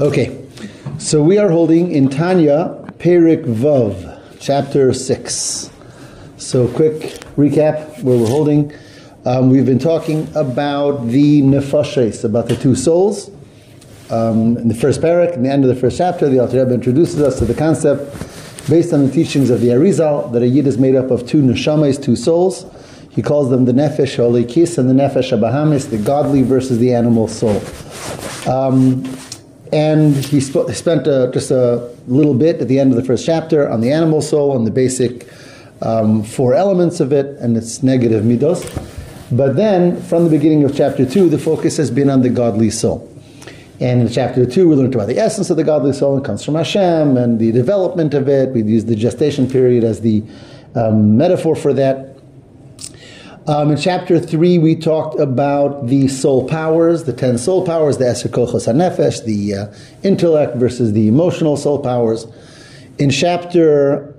Okay, so we are holding in Tanya Perek Vav, chapter 6. So, quick recap where we're holding. Um, we've been talking about the nefashes, about the two souls. Um, in the first perek, in the end of the first chapter, the Alter Rebbe introduces us to the concept, based on the teachings of the Arizal, that a yid is made up of two neshamas, two souls. He calls them the nefesh ha'elokis and the nefesh habahamis, the godly versus the animal soul. Um, and he sp- spent uh, just a little bit at the end of the first chapter on the animal soul and the basic um, four elements of it and its negative midos. But then, from the beginning of chapter 2, the focus has been on the godly soul. And in chapter 2, we learned about the essence of the godly soul. and comes from Hashem and the development of it. We used the gestation period as the um, metaphor for that. Um, in chapter 3, we talked about the soul powers, the 10 soul powers, the Eser HaNefesh, the uh, intellect versus the emotional soul powers. In chapter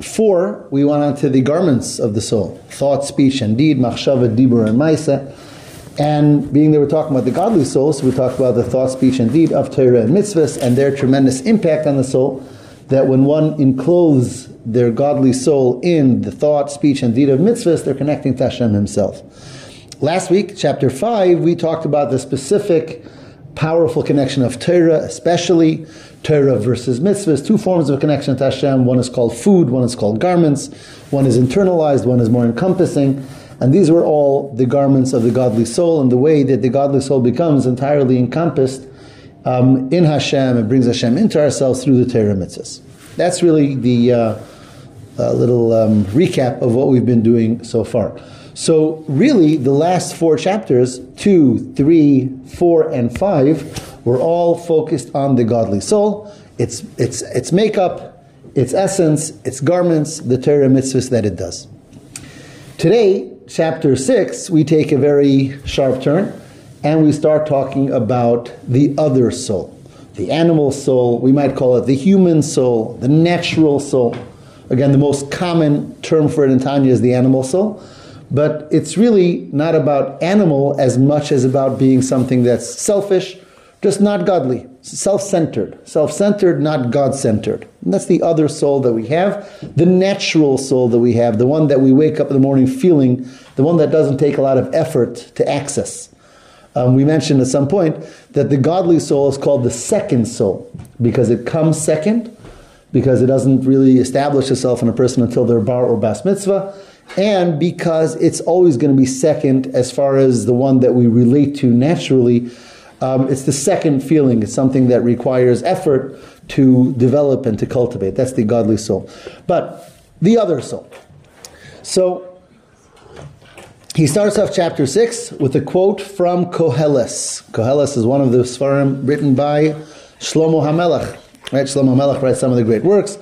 4, we went on to the garments of the soul thought, speech, and deed, machshava, dibur, and maisa. And being that we're talking about the godly souls, so we talked about the thought, speech, and deed of Torah and mitzvahs and their tremendous impact on the soul. That when one encloses their godly soul in the thought, speech, and deed of mitzvahs, they're connecting to Hashem Himself. Last week, chapter 5, we talked about the specific powerful connection of Torah, especially Torah versus mitzvahs, two forms of connection to Hashem. One is called food, one is called garments, one is internalized, one is more encompassing. And these were all the garments of the godly soul, and the way that the godly soul becomes entirely encompassed um, in Hashem and brings Hashem into ourselves through the Torah mitzvahs. That's really the uh, uh, little um, recap of what we've been doing so far. So, really, the last four chapters, two, three, four, and five, were all focused on the godly soul, its, its, its makeup, its essence, its garments, the Torah mitzvahs that it does. Today, chapter six, we take a very sharp turn and we start talking about the other soul, the animal soul, we might call it the human soul, the natural soul. Again, the most common term for it in Tanya is the animal soul. But it's really not about animal as much as about being something that's selfish, just not godly, self centered. Self centered, not God centered. And that's the other soul that we have, the natural soul that we have, the one that we wake up in the morning feeling, the one that doesn't take a lot of effort to access. Um, we mentioned at some point that the godly soul is called the second soul because it comes second, because it doesn't really establish itself in a person until they're bar or bas mitzvah and because it's always going to be second as far as the one that we relate to naturally. Um, it's the second feeling. It's something that requires effort to develop and to cultivate. That's the godly soul. But the other soul. So he starts off chapter 6 with a quote from Koheles. Koheles is one of the Sfarim written by Shlomo HaMelech. Right? Shlomo HaMelech writes some of the great works.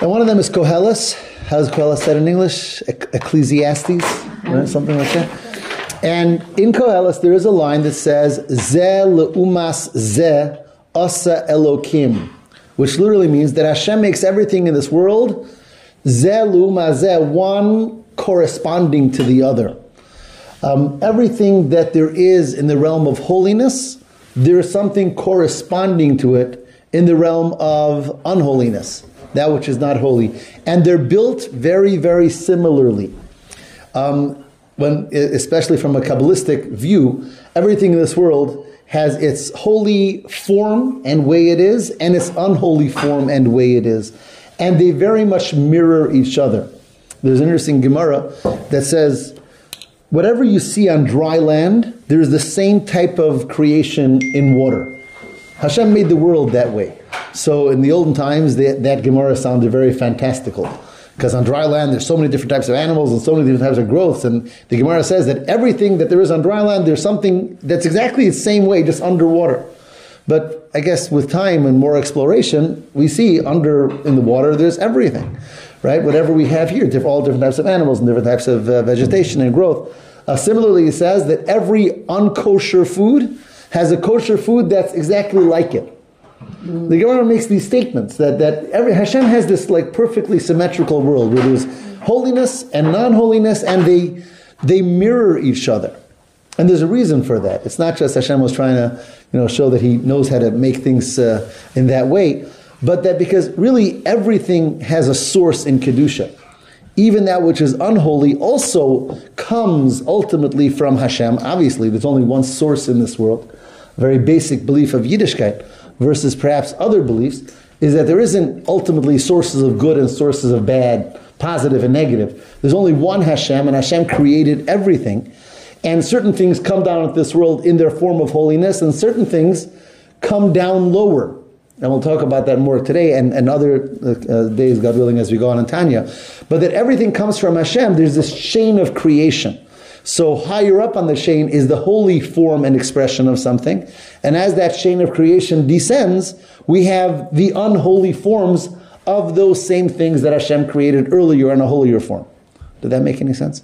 And one of them is Koheles. How's Koheles said in English? Ecclesiastes, right? something like that. And in Koheles, there is a line that says, Ze leumas ze asa elokim, which literally means that Hashem makes everything in this world, ze leumas ze, one corresponding to the other. Um, everything that there is in the realm of holiness, there is something corresponding to it in the realm of unholiness that which is not holy. And they're built very, very similarly. Um, when, especially from a Kabbalistic view, everything in this world has its holy form and way it is, and its unholy form and way it is. And they very much mirror each other. There's an interesting Gemara that says, whatever you see on dry land, there's the same type of creation in water. Hashem made the world that way. So in the olden times, that, that Gemara sounded very fantastical. Because on dry land, there's so many different types of animals and so many different types of growths. And the Gemara says that everything that there is on dry land, there's something that's exactly the same way, just underwater. But I guess with time and more exploration, we see under in the water, there's everything, right? Whatever we have here, all different types of animals and different types of uh, vegetation and growth. Uh, similarly, it says that every unkosher food has a kosher food that's exactly like it. The Gemara makes these statements that, that every Hashem has this like perfectly symmetrical world where there's holiness and non-holiness and they they mirror each other. And there's a reason for that. It's not just Hashem was trying to you know, show that he knows how to make things uh, in that way, but that because really everything has a source in Kedusha. Even that which is unholy also comes ultimately from Hashem. Obviously, there's only one source in this world. Very basic belief of Yiddishkeit versus perhaps other beliefs is that there isn't ultimately sources of good and sources of bad, positive and negative. There's only one Hashem, and Hashem created everything. And certain things come down at this world in their form of holiness, and certain things come down lower. And we'll talk about that more today and, and other uh, days, God willing, as we go on in Tanya. But that everything comes from Hashem. There's this chain of creation. So higher up on the chain is the holy form and expression of something. And as that chain of creation descends, we have the unholy forms of those same things that Hashem created earlier in a holier form. Did that make any sense?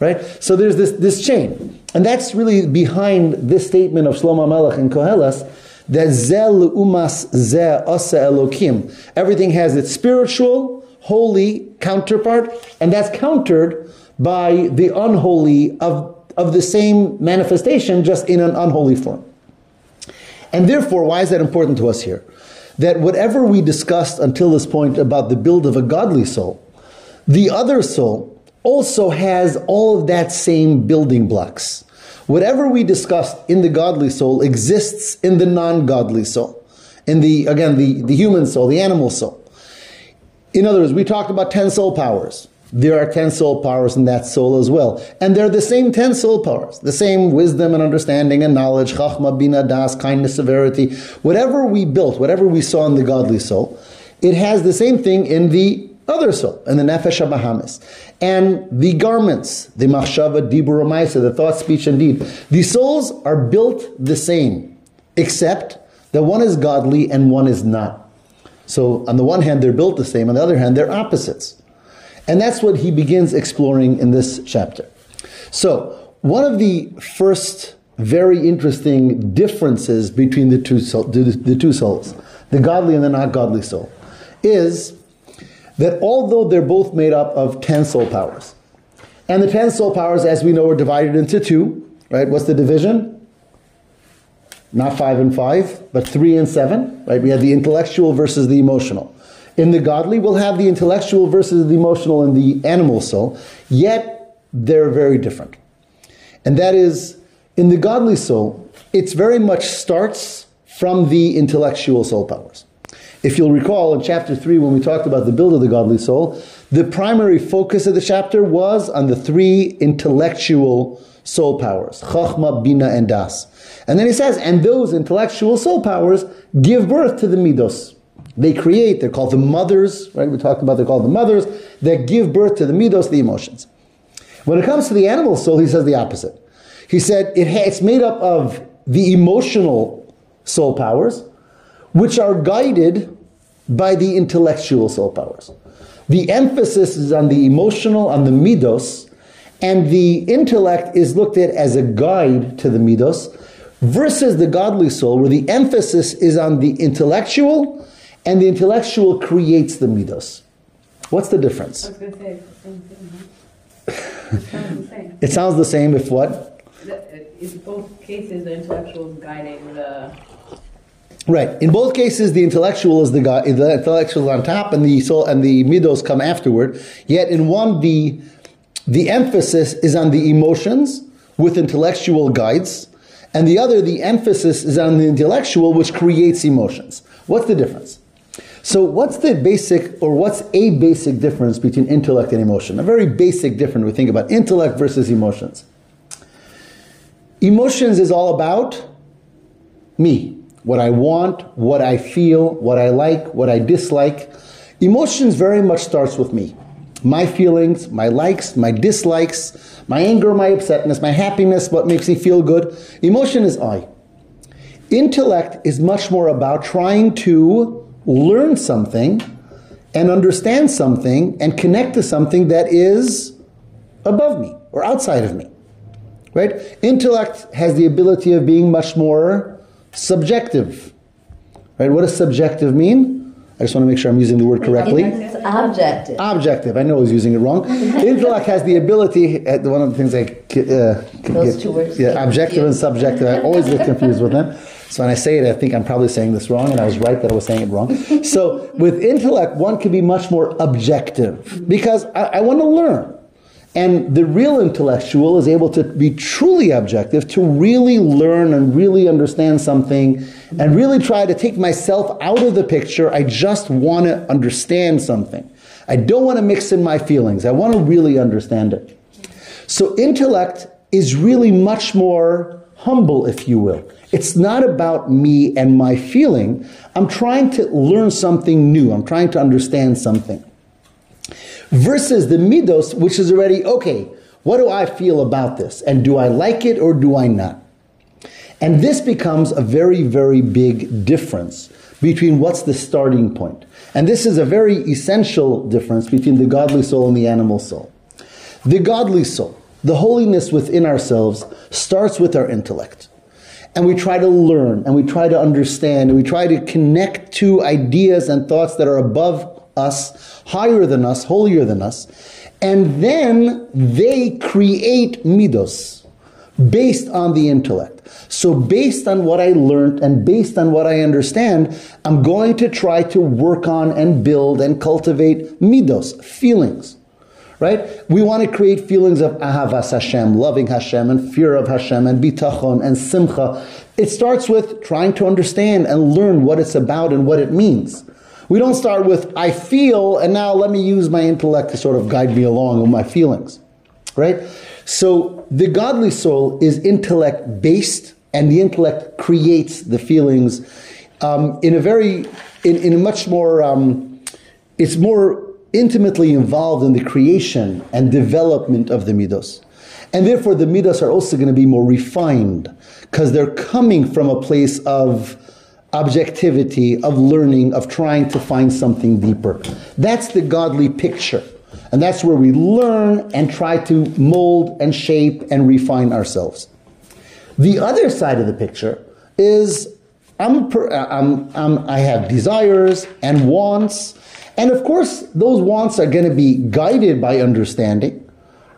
Right? So there's this, this chain. And that's really behind this statement of Shlomo Melech in Koheles that ze leumas ze asa elokim. Everything has its spiritual, holy counterpart, and that's countered by the unholy of, of the same manifestation, just in an unholy form. And therefore, why is that important to us here? That whatever we discussed until this point about the build of a godly soul, the other soul also has all of that same building blocks. Whatever we discussed in the godly soul exists in the non-godly soul. In the, again, the, the human soul, the animal soul. In other words, we talked about 10 soul powers. There are 10 soul powers in that soul as well. And they're the same 10 soul powers. The same wisdom and understanding and knowledge, chachma, bina, das, kindness, severity. Whatever we built, whatever we saw in the godly soul, it has the same thing in the other soul, in the nefesh habahamis. And the garments, the machshava, dibur, maisa, the thought, speech, and deed. The souls are built the same, except that one is godly and one is not. So on the one hand, they're built the same. On the other hand, they're opposites. And that's what he begins exploring in this chapter. So, one of the first very interesting differences between the two, soul, the, two souls, the godly and the not godly soul, is that although they're both made up of 10 soul powers, and the 10 soul powers, as we know, are divided into two, right? What's the division? Not five and five, but three and seven, right? We have the intellectual versus the emotional. In the godly, we'll have the intellectual versus the emotional and the animal soul, yet they're very different. And that is, in the godly soul, it's very much starts from the intellectual soul powers. If you'll recall in chapter 3, when we talked about the build of the godly soul, the primary focus of the chapter was on the three intellectual soul powers Chachma, Bina, and Das. And then he says, and those intellectual soul powers give birth to the Midos. They create, they're called the mothers, right? We talked about they're called the mothers that give birth to the Midos, the emotions. When it comes to the animal soul, he says the opposite. He said it it's made up of the emotional soul powers, which are guided by the intellectual soul powers. The emphasis is on the emotional, on the midos, and the intellect is looked at as a guide to the midos, versus the godly soul, where the emphasis is on the intellectual, and the intellectual creates the midos. What's the difference? I was going to say the same thing. huh? It sounds the same. It sounds the same if what? Uh, in both cases, the intellectual is guiding the. Right. In both cases, the intellectual is the guy, the intellectual is on top, and the soul and the midos come afterward. Yet in one, the the emphasis is on the emotions with intellectual guides, and the other, the emphasis is on the intellectual, which creates emotions. What's the difference? So, what's the basic, or what's a basic difference between intellect and emotion? A very basic difference. We think about intellect versus emotions. Emotions is all about me, what I want, what I feel, what I like, what I dislike. Emotions very much starts with me. My feelings, my likes, my dislikes, my anger, my upsetness, my happiness, what makes me feel good. Emotion is I. Intellect is much more about trying to learn something and understand something and connect to something that is above me or outside of me. Right? Intellect has the ability of being much more subjective. Right? What does subjective mean? I just want to make sure I'm using the word correctly. It's objective. Objective. I know I was using it wrong. Intellect has the ability. uh, One of the things I uh, Those get, two words yeah, objective and subjective. I always get confused with them. So when I say it, I think I'm probably saying this wrong, and I was right that I was saying it wrong. so with intellect, one can be much more objective because I, I want to learn. And the real intellectual is able to be truly objective, to really learn and really understand something, and really try to take myself out of the picture. I just want to understand something. I don't want to mix in my feelings. I want to really understand it. So intellect is really much more humble, if you will. It's not about me and my feeling. I'm trying to learn something new. I'm trying to understand something versus the midos, which is already, okay, what do I feel about this? And do I like it or do I not? And this becomes a very, very big difference between what's the starting point. And this is a very essential difference between the godly soul and the animal soul. The godly soul, the holiness within ourselves, starts with our intellect. And we try to learn and we try to understand and we try to connect to ideas and thoughts that are above us, higher than us, holier than us, and then they create midos based on the intellect. So, based on what I learned and based on what I understand, I'm going to try to work on and build and cultivate midos, feelings. Right? We want to create feelings of ahavas Hashem, loving Hashem, and fear of Hashem, and bitachon, and simcha. It starts with trying to understand and learn what it's about and what it means. We don't start with, I feel, and now let me use my intellect to sort of guide me along with my feelings. Right? So the godly soul is intellect based, and the intellect creates the feelings um, in a very, in, in a much more, um, it's more intimately involved in the creation and development of the midos. And therefore, the midos are also going to be more refined because they're coming from a place of objectivity, of learning, of trying to find something deeper. That's the godly picture. And that's where we learn and try to mold and shape and refine ourselves. The other side of the picture is I'm, I'm, I'm, i have desires and wants. And of course, those wants are going to be guided by understanding,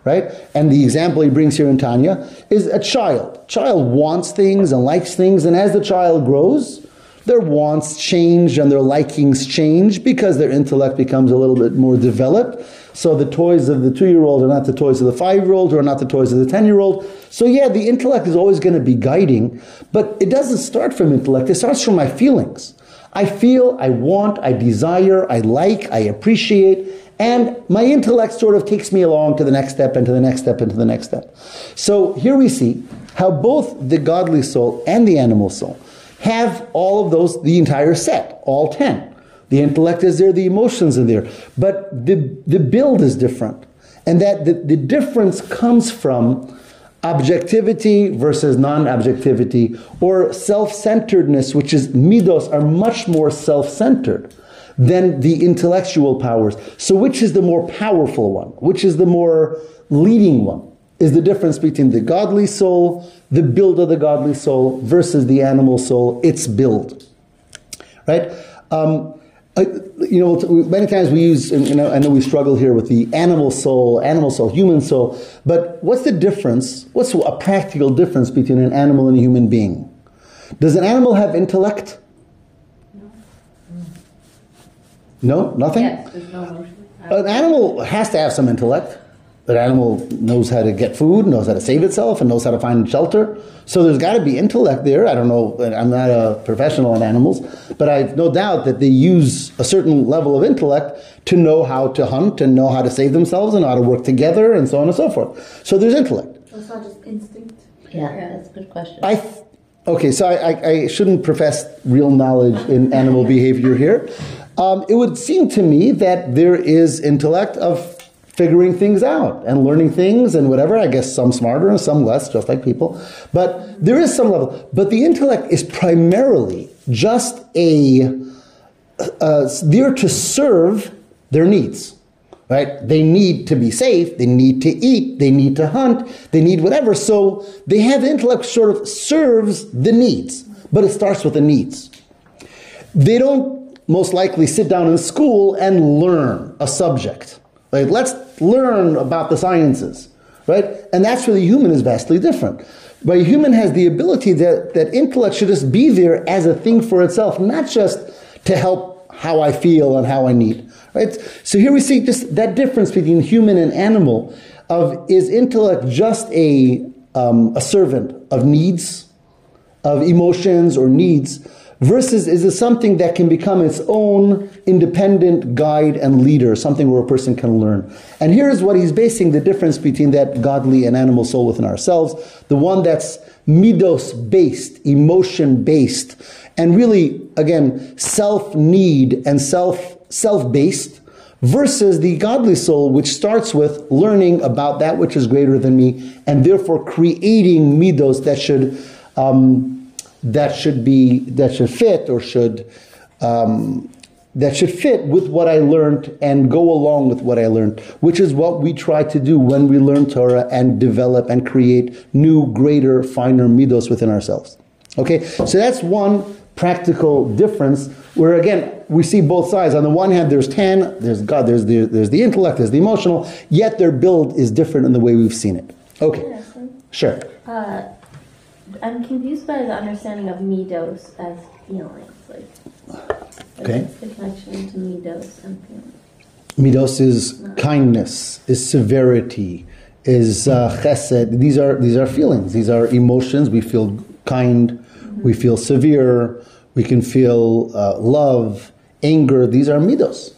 right? And the example he brings here in Tanya is a child. Child wants things and likes things, and as the child grows, their wants change and their likings change because their intellect becomes a little bit more developed. So the toys of the two year old are not the toys of the five year old, or not the toys of the 10 year old. So, yeah, the intellect is always going to be guiding, but it doesn't start from intellect, it starts from my feelings. I feel, I want, I desire, I like, I appreciate, and my intellect sort of takes me along to the next step and to the next step and to the next step. So here we see how both the godly soul and the animal soul have all of those, the entire set, all 10. The intellect is there, the emotions are there. But the, the build is different. And that the, the difference comes from objectivity versus non-objectivity or self-centeredness, which is midos are much more self-centered than the intellectual powers. So which is the more powerful one? Which is the more leading one? Is the difference between the godly soul the build of the godly soul versus the animal soul, its build. Right? Um, I, you know, many times we use, you know, I know we struggle here with the animal soul, animal soul, human soul, but what's the difference? What's a practical difference between an animal and a human being? Does an animal have intellect? No, nothing? Yes, there's no emotion. An animal has to have some intellect. An animal knows how to get food, knows how to save itself, and knows how to find shelter. So there's got to be intellect there. I don't know. I'm not a professional in animals, but I've no doubt that they use a certain level of intellect to know how to hunt and know how to save themselves and how to work together and so on and so forth. So there's intellect. So it's not just instinct. Yeah, that's a good question. I th- okay, so I, I, I, shouldn't profess real knowledge in animal behavior here. Um, it would seem to me that there is intellect of figuring things out and learning things and whatever. I guess some smarter and some less, just like people. But there is some level. But the intellect is primarily just a uh, there to serve their needs. Right? They need to be safe. They need to eat. They need to hunt. They need whatever. So they have intellect sort of serves the needs, but it starts with the needs. They don't most likely sit down in school and learn a subject let's learn about the sciences, right? And that's where the human is vastly different. But a human has the ability that, that intellect should just be there as a thing for itself, not just to help how I feel and how I need. Right? So here we see just that difference between human and animal of is intellect just a, um, a servant of needs, of emotions or needs, versus is it something that can become its own independent guide and leader, something where a person can learn. And here's what he's basing the difference between that godly and animal soul within ourselves, the one that's midos based, emotion based, and really, again, self need and self self based versus the godly soul, which starts with learning about that which is greater than me, and therefore creating midos that should um, that should be that should fit or should um, that should fit with what I learned and go along with what I learned, which is what we try to do when we learn Torah and develop and create new, greater, finer midos within ourselves. Okay, so that's one practical difference where again we see both sides. On the one hand there's tan there's god there's the, there's the intellect there's the emotional yet their build is different in the way we've seen it. Okay. Sure. Uh, I'm confused by the understanding of midos as feelings. Like, like Okay. the connection to midos and feelings? midos is kindness is severity is uh, chesed. These are these are feelings. These are emotions. We feel kind. We feel severe. We can feel uh, love anger. These are midos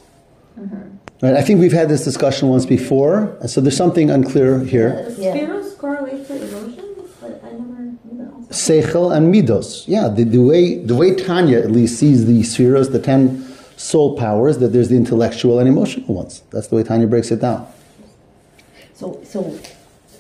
right? I think we've had this discussion once before. So there's something unclear here. Yeah. Sefiros correlate to emotions? But I never knew that. Seichel and Midos. Yeah, the, the way the way Tanya at least sees the spheres, the ten soul powers, that there's the intellectual and emotional ones. That's the way Tanya breaks it down. So, so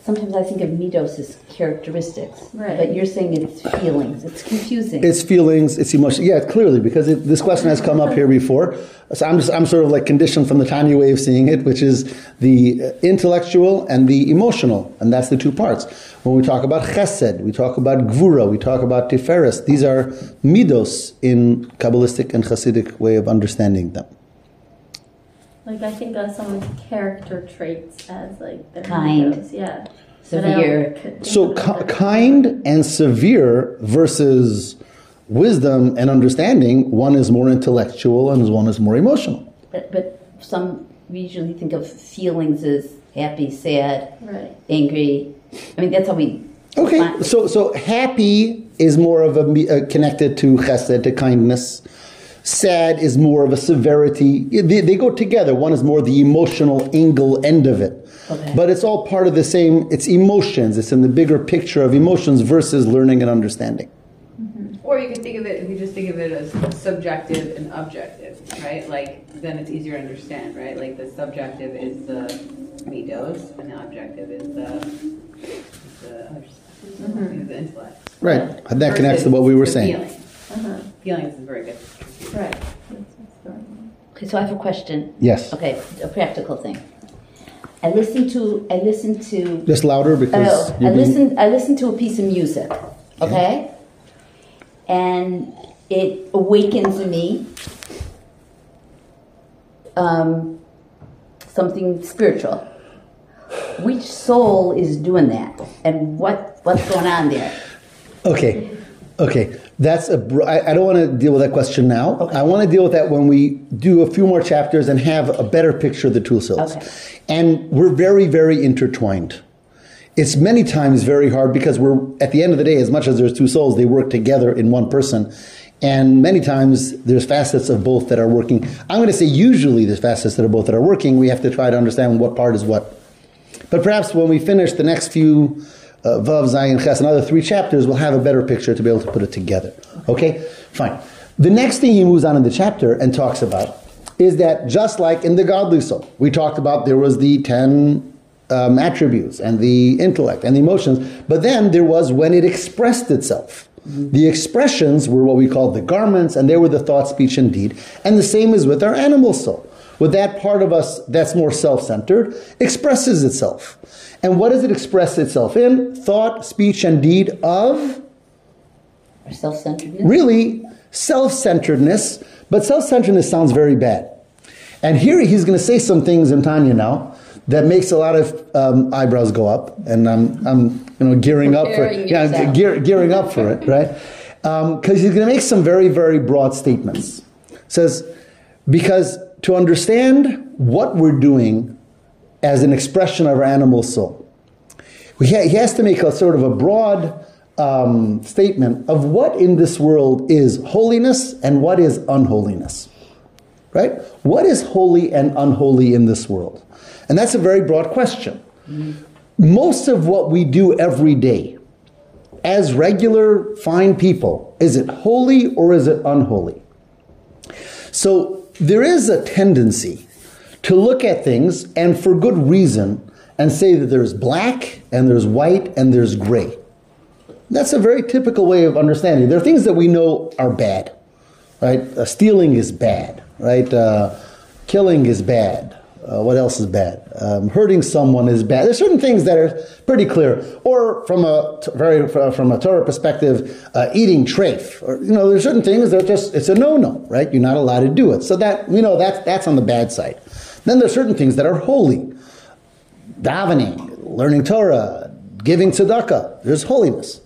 sometimes I think of midos as characteristics, Right. but you're saying it's feelings. It's confusing. It's feelings, it's emotion. Yeah, clearly, because it, this question has come up here before. So I'm just, I'm sort of like conditioned from the Tanya way of seeing it, which is the uh, intellectual and the emotional, and that's the two parts. When we talk about chesed, we talk about gvura, we talk about tiferes. These are midos in Kabbalistic and Hasidic way of understanding them. Like I think of someone's character traits as like their Kind. midos. Yeah. But I don't Severe. So ki- kind and severe versus wisdom and understanding, one is more intellectual and one is more emotional. But, but some we usually think of feelings as happy, sad, Right. angry. I mean, that's how we. Okay, so so happy is more of a me- uh, connected to chesed, to kindness. Sad is more of a severity. They, they go together. One is more the emotional angle end of it. Okay. But it's all part of the same. It's emotions. It's in the bigger picture of emotions versus learning and understanding. Mm-hmm. Or you can think of it, if you just think of it as subjective and objective, right? Like, then it's easier to understand, right? Like, the subjective is the me midos, and the objective is the, is the, is mm-hmm. the intellect. Right. That connects to what we were saying. Feelings. Uh-huh. Feelings is very good. Right. That's what's going on. Okay, so I have a question. Yes. Okay, a practical thing. I listened to. I listened to. Just louder because Oh, I you're being- listened. I listened to a piece of music. Okay, and it awakens in me um, something spiritual. Which soul is doing that, and what what's going on there? Okay, okay. That's a. br- I, I don't want to deal with that question now. Okay. I want to deal with that when we do a few more chapters and have a better picture of the two souls. Okay. And we're very, very intertwined. It's many times very hard because we're at the end of the day, as much as there's two souls, they work together in one person. And many times there's facets of both that are working. I'm going to say usually there's facets that are both that are working. We have to try to understand what part is what. But perhaps when we finish the next few uh, Vav, Zayin, Ches, another three chapters, we'll have a better picture to be able to put it together. Okay? Fine. The next thing he moves on in the chapter and talks about is that just like in the godly soul, we talked about there was the ten um, attributes and the intellect and the emotions, but then there was when it expressed itself. The expressions were what we call the garments, and they were the thought, speech, and deed. And the same is with our animal soul. With that part of us that's more self centered, expresses itself. And what does it express itself in? Thought, speech, and deed of Or self-centeredness. really self centeredness. But self centeredness sounds very bad. And here he's going to say some things in Tanya now that makes a lot of um, eyebrows go up, and I'm, I'm you know gearing up for Preparing yeah gear, gearing up for it, right? Because he's going to make some very very broad statements. Says because to understand what we're doing as an expression of our animal soul, he has to make a sort of a broad um, statement of what in this world is holiness and what is unholiness. Right? What is holy and unholy in this world? And that's a very broad question. Most of what we do every day as regular, fine people, is it holy or is it unholy? So there is a tendency to look at things and for good reason and say that there's black and there's white and there's gray. That's a very typical way of understanding. There are things that we know are bad, right? Uh, stealing is bad, right? Uh, killing is bad. Uh, what else is bad? Um, hurting someone is bad. There's certain things that are pretty clear. Or from a t- very from a Torah perspective, uh, eating treif. Or you know, there's certain things that are just it's a no-no, right? You're not allowed to do it. So that you know that's that's on the bad side. Then there's certain things that are holy. Davening, learning Torah, giving tzedakah. There's holiness.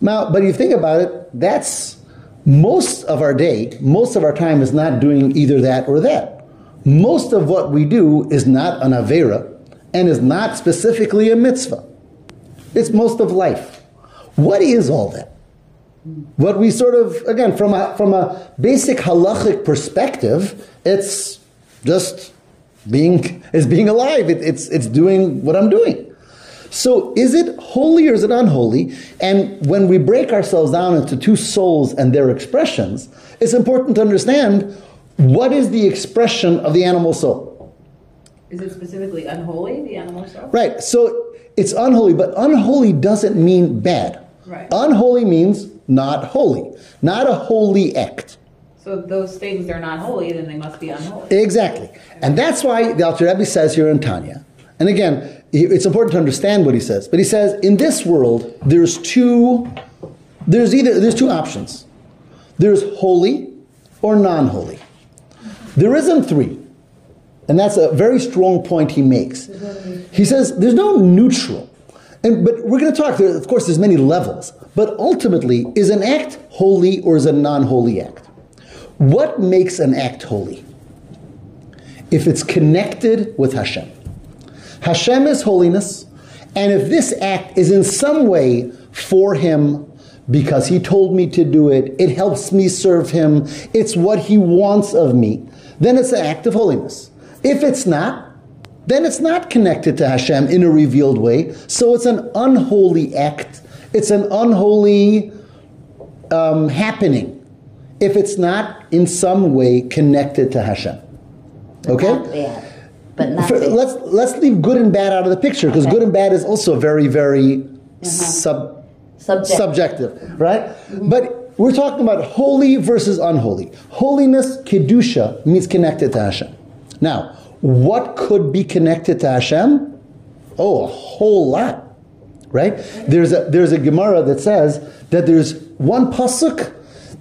Now, but if you think about it, that's most of our day, most of our time is not doing either that or that. Most of what we do is not an Avera and is not specifically a mitzvah. It's most of life. What is all that? What we sort of, again, from a, from a basic halachic perspective, it's just being, is being alive. It, it's, it's doing what I'm doing. So is it holy or is it unholy? And when we break ourselves down into two souls and their expressions, it's important to understand what is the expression of the animal soul. Is it specifically unholy, the animal soul? Right. So it's unholy, but unholy doesn't mean bad. Right. Unholy means not holy, not a holy act. So if those things are not holy, then they must be unholy. Exactly. And that's why the Alter Rebbe says here in Tanya, and again, it's important to understand what he says, but he says, in this world, there's two, there's either, there's two options. There's holy or non-holy. There isn't three. And that's a very strong point he makes. He says there's no neutral. And, but we're going to talk, there, of course, there's many levels. But ultimately, is an act holy or is a non-holy act? What makes an act holy? If it's connected with Hashem. Hashem is holiness, and if this act is in some way for Him because He told me to do it, it helps me serve Him, it's what He wants of me, then it's an act of holiness. If it's not, then it's not connected to Hashem in a revealed way, so it's an unholy act. It's an unholy um, happening if it's not in some way connected to Hashem. Okay? Not bad, but not For- bad. let's let's leave good and bad out of the picture because Okay. good and bad is also very very sub, Subject. subjective, right? But we're talking about holy versus unholy. Holiness, kedusha, means connected to Hashem. Now, what could be connected to Hashem? Oh, a whole lot, right? There's a there's a Gemara that says that there's one pasuk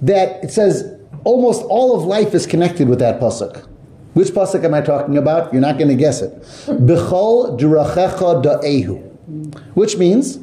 that it says almost all of life is connected with that pasuk. Which pasuk am I talking about? You're not going to guess it. B'chol dirachecha da'ehu, which means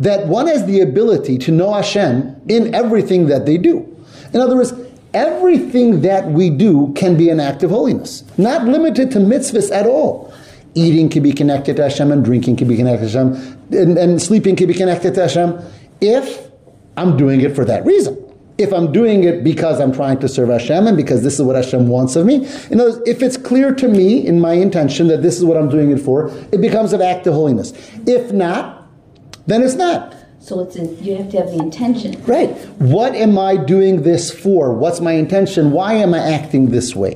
that one has the ability to know Hashem in everything that they do. In other words, everything that we do can be an act of holiness, not limited to mitzvahs at all. Eating can be connected to Hashem, and drinking can be connected to Hashem, and, and sleeping can be connected to Hashem, if I'm doing it for that reason. If I'm doing it because I'm trying to serve Hashem and because this is what Hashem wants of me, in other words, if it's clear to me in my intention that this is what I'm doing it for, it becomes an act of holiness. If not, then it's not. So it's in, you have to have the intention. Right. What am I doing this for? What's my intention? Why am I acting this way?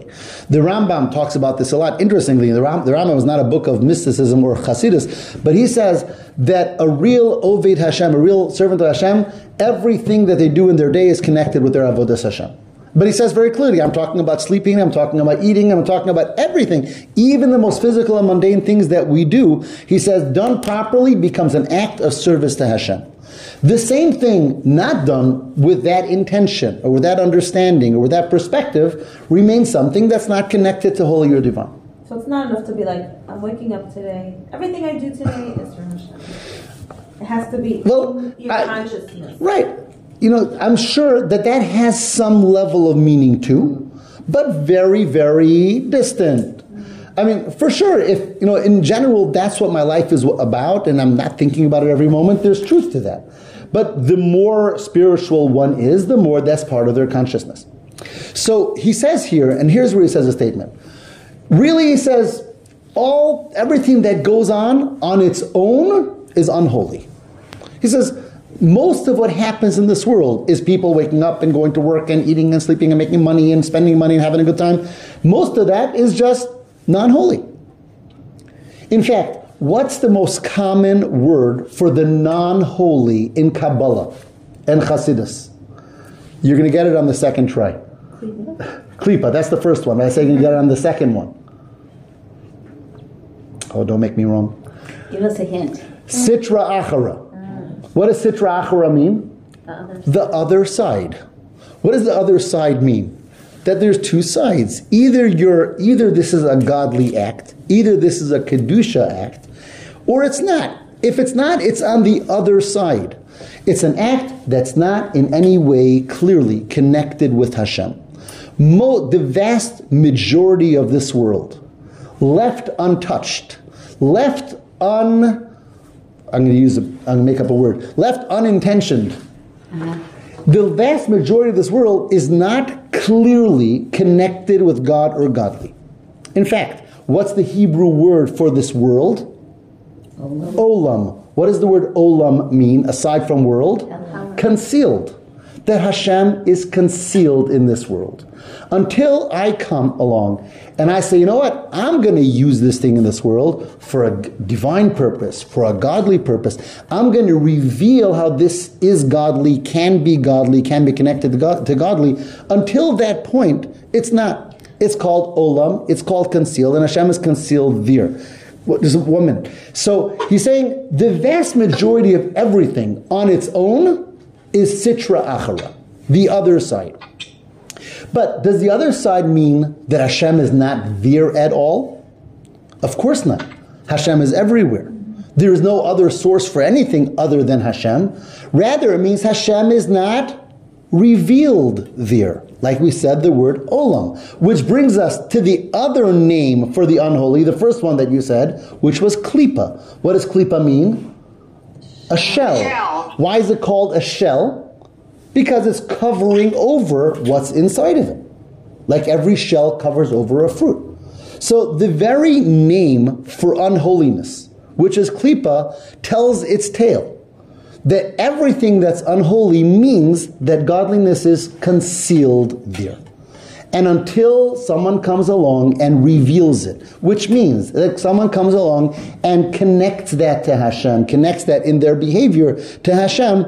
The Rambam talks about this a lot. Interestingly, the, Ram, the Rambam is not a book of mysticism or Hasidus, but he says that a real Oved Hashem, a real servant of Hashem, everything that they do in their day is connected with their Avodah Hashem. But he says very clearly, I'm talking about sleeping, I'm talking about eating, I'm talking about everything. Even the most physical and mundane things that we do, he says, done properly becomes an act of service to Hashem. The same thing not done with that intention or with that understanding or with that perspective remains something that's not connected to holy or divine. So it's not enough to be like, I'm waking up today. Everything I do today is for Hashem. It has to be Well, your I- consciousness. Right. You know, I'm sure that that has some level of meaning too, but very, very distant. I mean, for sure, if, you know, in general, that's what my life is about, and I'm not thinking about it every moment, there's truth to that. But the more spiritual one is, the more that's part of their consciousness. So he says here, and here's where he says a statement. Really, he says, all everything that goes on on its own is unholy. He says, most of what happens in this world is people waking up and going to work and eating and sleeping and making money and spending money and having a good time. Most of that is just non holy. In fact, what's the most common word for the non holy in Kabbalah and Hasidus? You're going to get it on the second try. Klipa, that's the first one. I say you get it on the second one. Oh, don't make me wrong. Give us a hint. Sitra Achara. What does Sitra Achara mean? The other side. What does the other side mean? That there's two sides. Either you're either this is a godly act, either this is a kedusha act, or it's not. If it's not, it's on the other side. It's an act that's not in any way clearly connected with Hashem. Mo, the vast majority of this world, left untouched, left un I'm going to use a, I'm going to make up a word. Left unintentioned. Uh-huh. The vast majority of this world is not clearly connected with God or godly. In fact, what's the Hebrew word for this world? Olam. What does the word olam mean aside from world? Concealed. That Hashem is concealed in this world. Until I come along and I say, you know what? I'm going to use this thing in this world for a divine purpose, for a godly purpose. I'm going to reveal how this is godly, can be godly, can be connected to, God, to godly. Until that point, it's not. It's called olam, it's called concealed, and Hashem is concealed there. What, there's a woman. So he's saying the vast majority of everything on its own is sitra achara, the other side. But does the other side mean that Hashem is not there at all? Of course not. Hashem is everywhere. There is no other source for anything other than Hashem. Rather, it means Hashem is not revealed there. Like we said, the word olam, which brings us to the other name for the unholy, the first one that you said, which was klipa. What does klipa mean? A shell. Why is it called a shell? Because it's covering over what's inside of it. Like every shell covers over a fruit. So the very name for unholiness, which is klipa, tells its tale. That everything that's unholy means that godliness is concealed there. And until someone comes along and reveals it, which means that someone comes along and connects that to Hashem, connects that in their behavior to Hashem,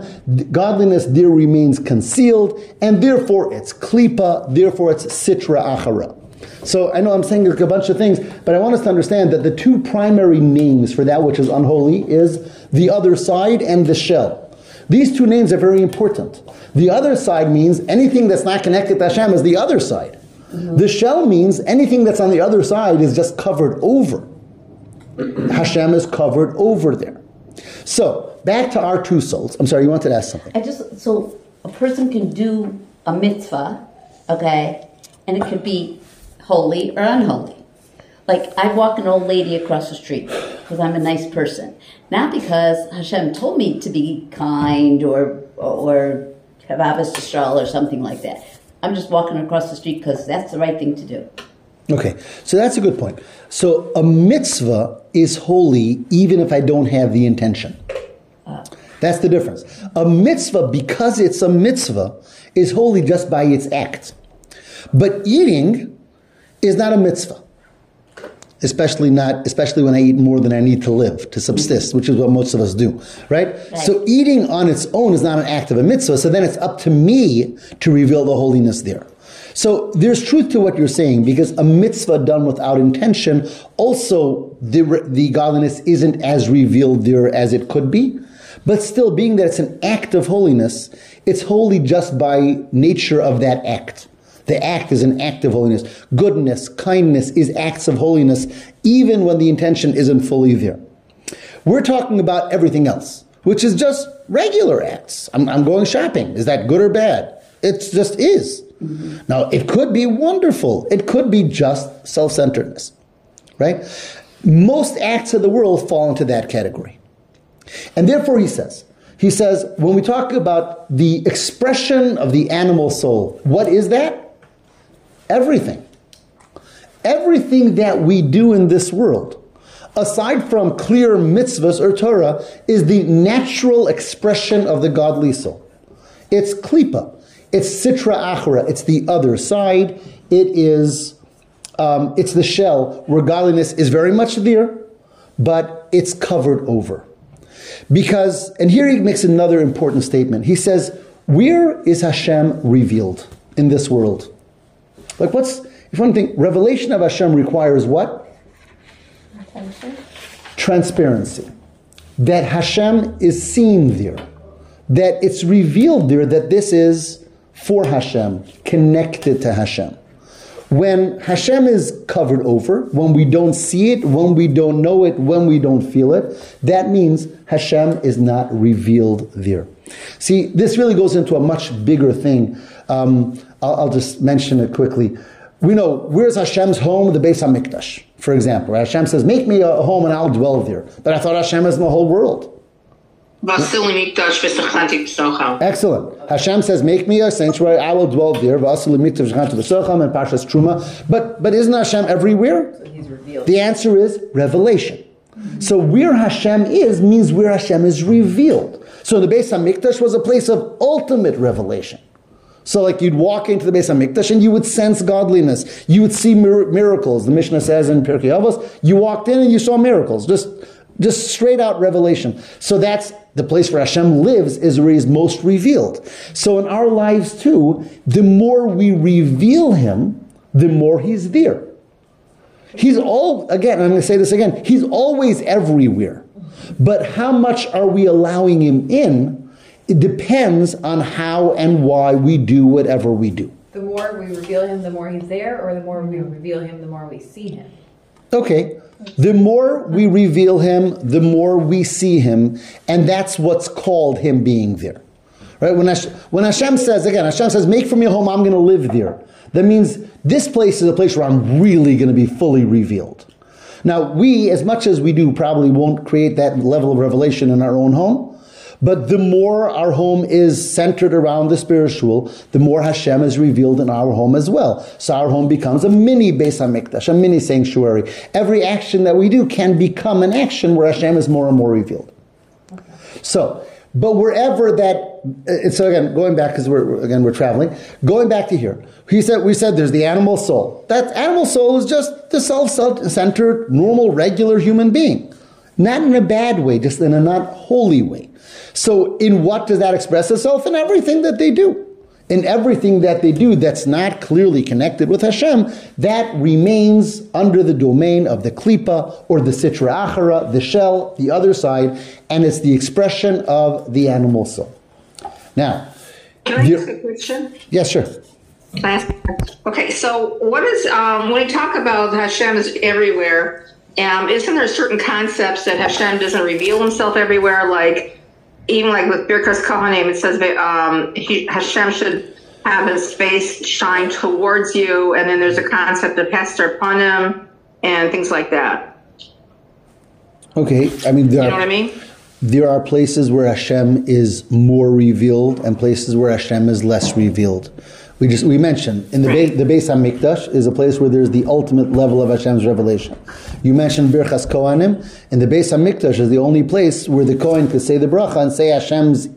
godliness there remains concealed, and therefore it's klipa, therefore it's sitra achara. So I know I'm saying a bunch of things, but I want us to understand that the two primary names for that which is unholy is the other side and the shell. These two names are very important. The other side means anything that's not connected to Hashem is the other side. Mm-hmm. The shell means anything that's on the other side is just covered over. Hashem is covered over there. So, back to our two souls. I'm sorry, you wanted to ask something. I just so a person can do a mitzvah, okay, and it could be holy or unholy. Like I walk an old lady across the street because I'm a nice person, not because Hashem told me to be kind or or have Ahavas Yisrael or something like that. I'm just walking across the street because that's the right thing to do. Okay, so that's a good point. So, a mitzvah is holy even if I don't have the intention. Ah. That's the difference. A mitzvah, because it's a mitzvah, is holy just by its act. But eating is not a mitzvah. Especially not, especially when I eat more than I need to live, to subsist, which is what most of us do, right? So eating on its own is not an act of a mitzvah, so then it's up to me to reveal the holiness there. So there's truth to what you're saying because a mitzvah done without intention, also the, the godliness isn't as revealed there as it could be. But still, being that it's an act of holiness, it's holy just by nature of that act. The act is an act of holiness. Goodness, kindness is acts of holiness, even when the intention isn't fully there. We're talking about everything else, which is just regular acts. I'm, I'm going shopping. Is that good or bad? It just is. Mm-hmm. Now, it could be wonderful. It could be just self-centeredness, right? Most acts of the world fall into that category. And therefore, he says, he says, when we talk about the expression of the animal soul, what is that? Everything. Everything that we do in this world, aside from clear mitzvahs or Torah, is the natural expression of the godly soul. It's klipa, it's sitra achra, it's the other side, it is, um, it's the shell where godliness is very much there, but it's covered over. Because, and here he makes another important statement. He says, Where is Hashem revealed in this world? Like, what's, if one thing, revelation of Hashem requires what? Attention. Transparency. That Hashem is seen there. That it's revealed there that this is for Hashem, connected to Hashem. When Hashem is covered over, when we don't see it, when we don't know it, when we don't feel it, that means Hashem is not revealed there. See, this really goes into a much bigger thing. Um, I'll, I'll just mention it quickly. We know where's Hashem's home? The Beis Hamikdash, for example. Hashem says, "Make me a home and I'll dwell there." But I thought Hashem is in the whole world. V'asu li Mikdash v'sachanti b'socham. Excellent. Hashem says, "Make me a sanctuary; I will dwell there." V'asili mikdash v'chantu v'socham and Parshas Truma. But but isn't Hashem everywhere? So he's revealed. The answer is revelation. So where Hashem is means where Hashem is revealed. So the Beis Hamikdash was a place of ultimate revelation. So like you'd walk into the Beis Hamikdash and you would sense godliness. You would see mir- miracles. The Mishnah says in Pirkei Avos, you walked in and you saw miracles. Just just straight out revelation. So that's the place where Hashem lives is where He's most revealed. So in our lives too, the more we reveal Him, the more He's there. He's all, again, I'm going to say this again, He's always everywhere. But how much are we allowing Him in? It depends on how and why we do whatever we do. The more we reveal him, the more he's there, or the more we reveal him, the more we see him. Okay. The more we reveal him, the more we see him, and that's what's called him being there. Right? When, Hash- when Hashem says, again, Hashem says, make for me a home, I'm going to live there. That means this place is a place where I'm really going to be fully revealed. Now, we, as much as we do, probably won't create that level of revelation in our own home. But the more our home is centered around the spiritual, the more Hashem is revealed in our home as well. So our home becomes a mini Beis Hamikdash, a mini sanctuary. Every action that we do can become an action where Hashem is more and more revealed. So, but wherever that, uh, so again, going back because we're again we're traveling, going back to here, he said we said there's the animal soul. That animal soul is just the self-centered, normal, regular human being, not in a bad way, just in a not holy way. So, in what does that express itself? In everything that they do. In everything that they do that's not clearly connected with Hashem, that remains under the domain of the klipa or the sitra achara, the shell, the other side, and it's the expression of the animal soul. Now, Can I ask a question? yes, sure. I ask- Okay, so what is, um, when we talk about Hashem is everywhere, um, isn't there certain concepts that Hashem doesn't reveal himself everywhere? Like, even like with Birkas Kohanim, it says that um, he, Hashem should have his face shine towards you, and then there's a concept of Hester Panim and things like that. Okay, I mean, there You know what I mean? There are places where Hashem is more revealed and places where Hashem is less revealed. We just we mentioned in the. Be- the Beis Hamikdash is a place where there's the ultimate level of Hashem's revelation. You mentioned Birchas Kohanim, and the Beis Hamikdash is the only place where the Kohen could say the bracha and say Hashem's uh,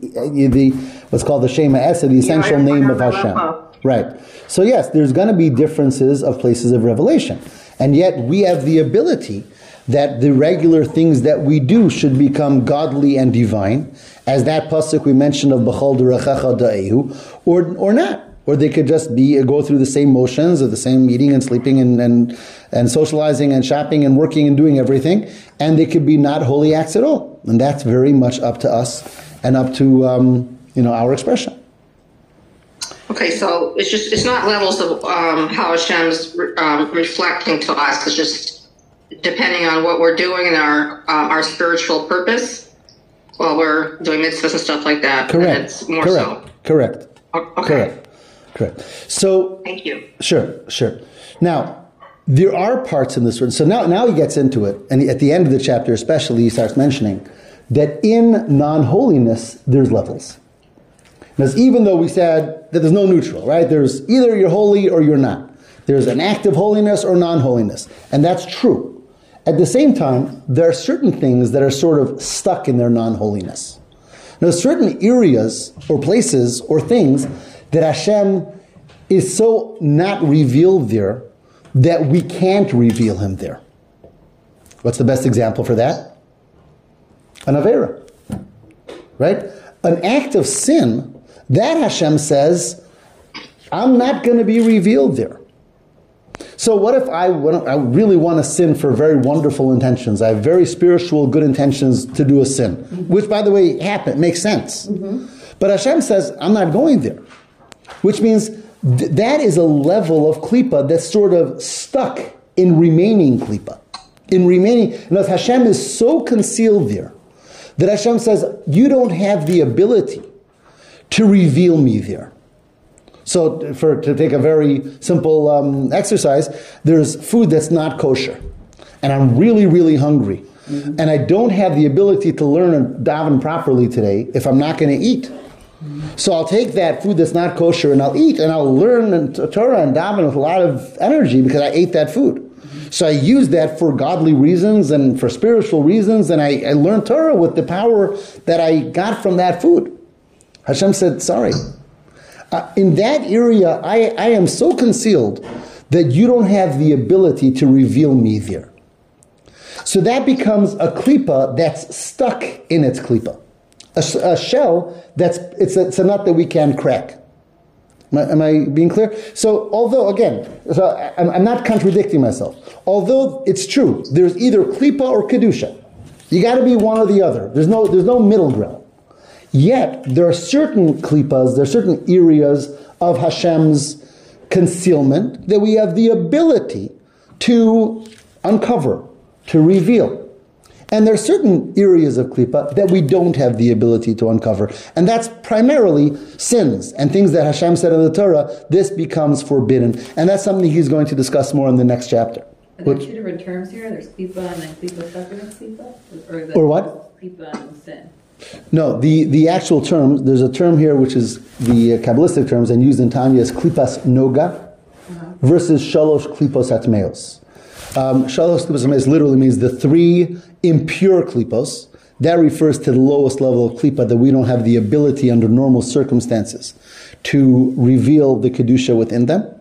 the what's called the Shem Ha'etzem, the essential name of Hashem. Right. So yes, there's going to be differences of places of revelation, and yet we have the ability that the regular things that we do should become godly and divine, as that pasuk we mentioned of B'chol Derechecha Da'ehu, or or not, or they could just be go through the same motions of the same eating and sleeping and and and socializing and shopping and working and doing everything, and they could be not holy acts at all, and that's very much up to us and up to um, you know our expression. Okay, so it's just it's not levels of um, how Hashem's um, reflecting to us. It's just depending on what we're doing and our um, our spiritual purpose while we're doing mitzvahs and stuff like that. and Correct. it's more Correct. so. Correct. Okay. Correct. Correct. So Thank you. Sure, sure. Now, there are parts in this one. So now, now he gets into it, and at the end of the chapter, especially, he starts mentioning that in non-holiness there's levels. Because even though we said that there's no neutral, right? There's either you're holy or you're not. There's an active holiness or non-holiness, and that's true. At the same time, there are certain things that are sort of stuck in their non-holiness. Now, certain areas or places or things that Hashem is so not revealed there that we can't reveal Him there. What's the best example for that? An Avera. Right? An act of sin, that Hashem says, I'm not going to be revealed there. So what if I, I really want to sin for very wonderful intentions? I have very spiritual, good intentions to do a sin, mm-hmm. which, by the way, happen makes sense. Mm-hmm. But Hashem says, I'm not going there, which means th- that is a level of klipa that's sort of stuck in remaining klipa, in remaining. In other Hashem is so concealed there that Hashem says, you don't have the ability to reveal me there. So, for to take a very simple um, exercise, there's food that's not kosher, and I'm really, really hungry, mm-hmm. and I don't have the ability to learn and daven properly today if I'm not going to eat. Mm-hmm. So I'll take that food that's not kosher and I'll eat and I'll learn and Torah and daven with a lot of energy because I ate that food. Mm-hmm. So I use that for godly reasons and for spiritual reasons, and I, I learned Torah with the power that I got from that food. Hashem said, "Sorry." Uh, in that area, I, I am so concealed that you don't have the ability to reveal me there. So that becomes a klipa that's stuck in its klipa. a shell that's, it's a, it's a nut that we can crack. Am I, am I being clear? So, although, again, so I'm, I'm not contradicting myself. Although it's true, there's either klipa or kedusha. You got to be one or the other. There's no, there's no middle ground. Yet there are certain klipas, there are certain areas of Hashem's concealment that we have the ability to uncover, to reveal. And there are certain areas of klipa that we don't have the ability to uncover. And that's primarily sins and things that Hashem said in the Torah, this becomes forbidden. And that's something he's going to discuss more in the next chapter. Are there two different terms here? There's klipa and then klipa separate and klipa? Or, Or what? Klipa and sin. No, the, the actual term, there's a term here which is the uh, Kabbalistic terms and used in Tanya as klipas noga versus shalosh klipos atmeos. Um, shalosh klipos atmeos literally means the three impure klipos. That refers to the lowest level of klipa that we don't have the ability under normal circumstances to reveal the kedusha within them.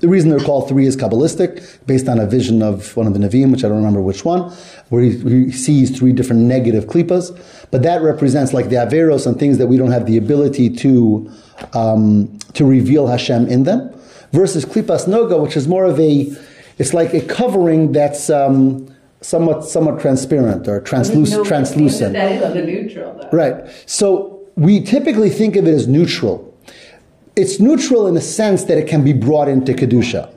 The reason they're called three is Kabbalistic, based on a vision of one of the Nevi'im, which I don't remember which one, where he, he sees three different negative klipas. But that represents like the Averos and things that we don't have the ability to, um, to reveal Hashem in them, versus klipas noga, which is more of a, it's like a covering that's um, somewhat, somewhat transparent or transluc- no- translucent. That is the neutral, though. Right. So we typically think of it as neutral. It's neutral in the sense that it can be brought into Kedusha,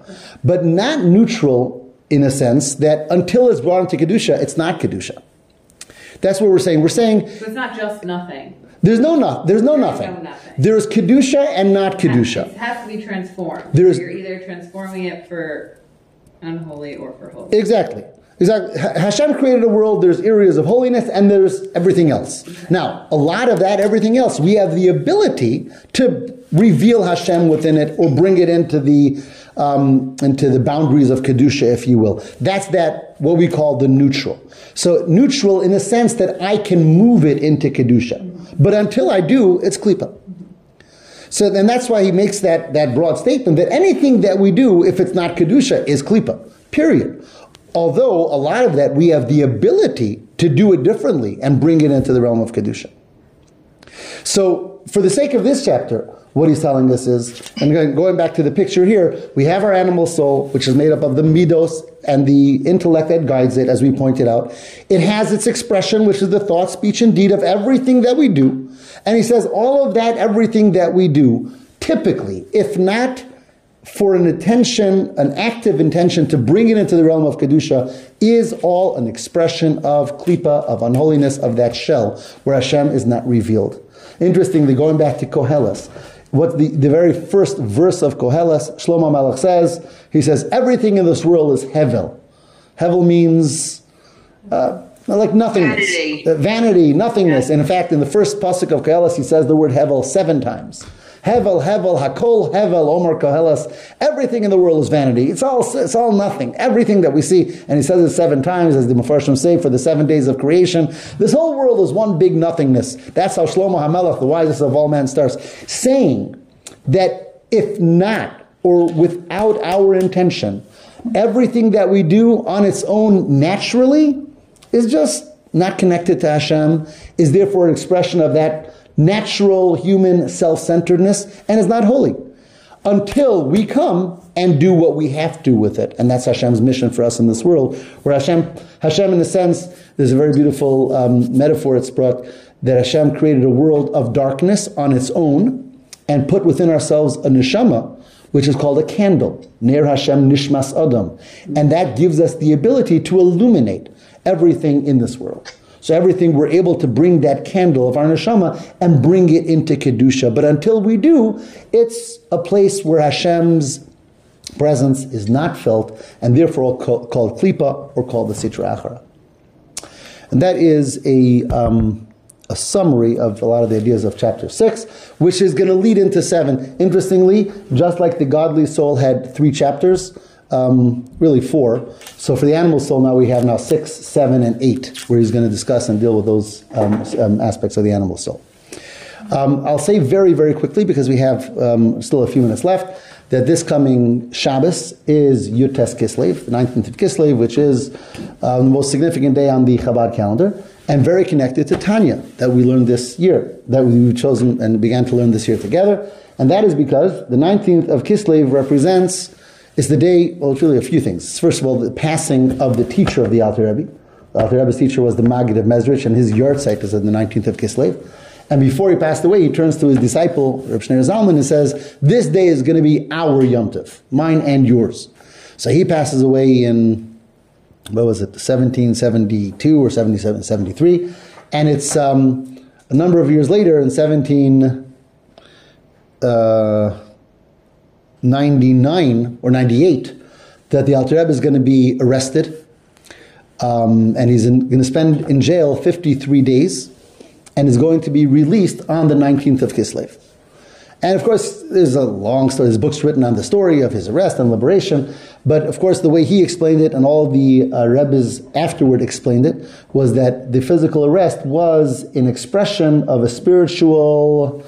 but not neutral in a sense that until it's brought into Kedusha, it's not Kedusha. That's what we're saying. We're saying So it's not just nothing. there's no, no there's no There's nothing. no nothing. There's Kedusha and not kedusha. It has to be transformed. There's- You're either transforming it for unholy or for holy. Exactly. Exactly. Hashem created a world, there's areas of holiness, and there's everything else. Now, a lot of that, everything else, we have the ability to reveal Hashem within it or bring it into the um, into the boundaries of kedusha, if you will. That's that what we call the neutral. So neutral in the sense that I can move it into kedusha, but until I do, it's klipa. So then that's why he makes that, that broad statement that anything that we do, if it's not Kedusha, is Klippa. Period. Although a lot of that we have the ability to do it differently and bring it into the realm of Kedusha. So for the sake of this chapter, what he's telling us is, and going- back to the picture here, we have our animal soul, which is made up of the midos and the intellect that guides it, as we pointed out. It has its expression, which is the thought, speech, and deed of everything that we do. And he says all of that, everything that we do, typically, if not for an intention, an active intention to bring it into the realm of Kedusha, is all an expression of klipa, of unholiness, of that shell, where Hashem is not revealed. Interestingly, going back to Koheles, what the, the very first verse of Koheles, Shlomo HaMelech says, he says, everything in this world is hevel. Hevel means uh, like nothingness. Vanity. Uh, vanity, nothingness. And in fact, in the first pasuk of Koheles, he says the word hevel seven times. Hevel, hevel, hakol, hevel, Omar Koheles. Everything in the world is vanity. It's all, it's all nothing. Everything that we see, and he says it seven times, as the Mepharshim say, for the seven days of creation. This whole world is one big nothingness. That's how Shlomo HaMelech, the wisest of all men, starts saying that if not, or without our intention, everything that we do on its own naturally is just not connected to Hashem, is therefore an expression of that natural human self centeredness, and is not holy. Until we come and do what we have to with it. And that's Hashem's mission for us in this world, where Hashem, Hashem in a sense, there's a very beautiful um, metaphor it's brought that Hashem created a world of darkness on its own and put within ourselves a neshama, which is called a candle, Ner Hashem Nishmas Adam. And that gives us the ability to illuminate everything in this world. So everything we're able to bring that candle of our neshama and bring it into kedusha. But until we do, it's a place where Hashem's presence is not felt, and therefore called, klipa or called the sitra achara. And that is a um, a summary of a lot of the ideas of chapter 6, which is going to lead into 7. Interestingly, just like the godly soul had three chapters, um, really four. So for the animal soul, now we have now 6, 7, and 8, where he's going to discuss and deal with those um, um, aspects of the animal soul. Um, I'll say very, very quickly, because we have um, still a few minutes left, that this coming Shabbos is Yud Tes Kislev, the 19th of Kislev, which is uh, the most significant day on the Chabad calendar and very connected to Tanya that we learned this year, that we've chosen and began to learn this year together. And that is because the 19th of Kislev represents, is the day, well, it's really a few things. First of all, the passing of the teacher of the Alter Rebbe. The Alter Rebbe's teacher was the Maggid of Mezrich, and his yahrzeit is on the 19th of Kislev. And before he passed away, he turns to his disciple, Reb Shneur Zalman, and says, This day is going to be our Yom Tov, mine and yours. So he passes away in what was it, 1772 or 1773, and it's um, a number of years later in 1799 uh, or 98 that the Alter Rebbe is going to be arrested, um, and he's going to spend in jail 53 days, and is going to be released on the 19th of Kislev. And of course, there's a long story. There's books written on the story of his arrest and liberation. But of course, the way he explained it and all the uh, Rebbes afterward explained it was that the physical arrest was an expression of a spiritual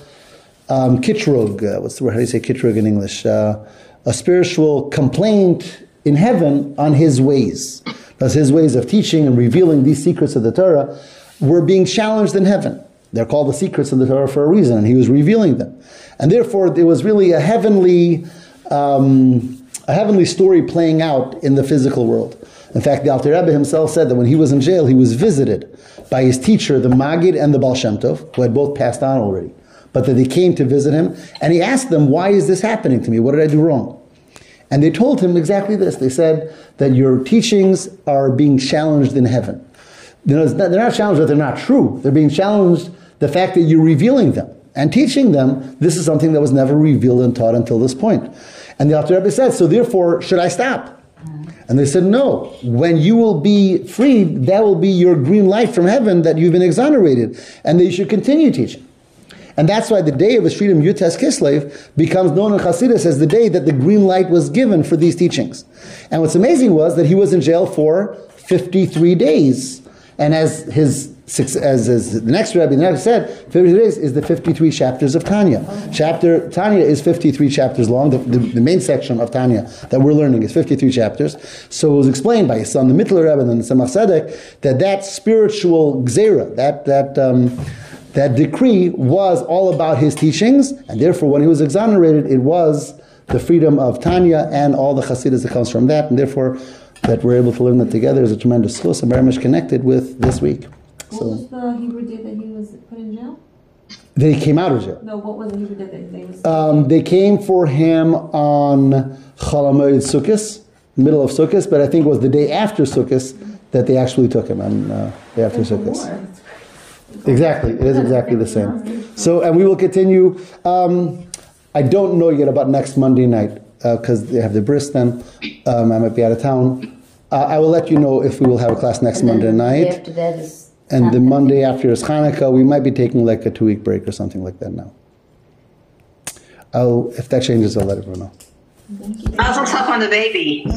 um, kitrug. Uh, what's the word? How do you say kitrug in English? Uh, a spiritual complaint in heaven on his ways. Because his ways of teaching and revealing these secrets of the Torah were being challenged in heaven. They're called the secrets of the Torah for a reason, and he was revealing them. And therefore, there was really a heavenly, um, a heavenly story playing out in the physical world. In fact, the Alter Rebbe himself said that when he was in jail, he was visited by his teacher, the Maggid and the Baal Shem Tov, who had both passed on already. But that they came to visit him, and he asked them, Why is this happening to me? What did I do wrong? And they told him exactly this. They said that your teachings are being challenged in heaven. they're not challenged that they're not true. They're being challenged the fact that you're revealing them and teaching them, this is something that was never revealed and taught until this point. And the Alter Rebbe said, so therefore, should I stop? Mm-hmm. And they said, no. When you will be freed, that will be your green light from heaven that you've been exonerated, and that you should continue teaching. And that's why the day of his freedom, Yud Tes Kislev, becomes known in Hasidus as the day that the green light was given for these teachings. And what's amazing was that he was in jail for 53 days. And as his as, as the next rabbi the next said, 53 days is the 53 chapters of Tanya. Chapter Tanya is 53 chapters long. The, the, the, main section of Tanya that we're learning is 53 chapters. So it was explained by his son, the Mittler Rebbe, and the Tzemach Tzedek, that that spiritual gzera, that that um, that decree was all about his teachings, and therefore, when he was exonerated, it was the freedom of Tanya and all the Hasidus that comes from that, and therefore, that we're able to learn that together is a tremendous chus and very much connected with this week. What so, was the Hebrew day that he was put in jail? That he came out of jail. No, what was it? Who did they? They was Um, they came for him on Chol Hamoed Sukkot, middle of Sukkot, but I think it was the day after Sukkot that they actually took him on uh, day after Sukkot. War. Exactly, it is exactly the same. So, and we will continue. Um, I don't know yet about next Monday night because they have the bris then. Um, I might be out of town. Uh, I will let you know if we will have a class next Monday night. After that is. And the Monday after is Hanukkah. We might be taking like a two week break or something like that now. I'll, if that changes, I'll let everyone know. Mazel tov on the baby.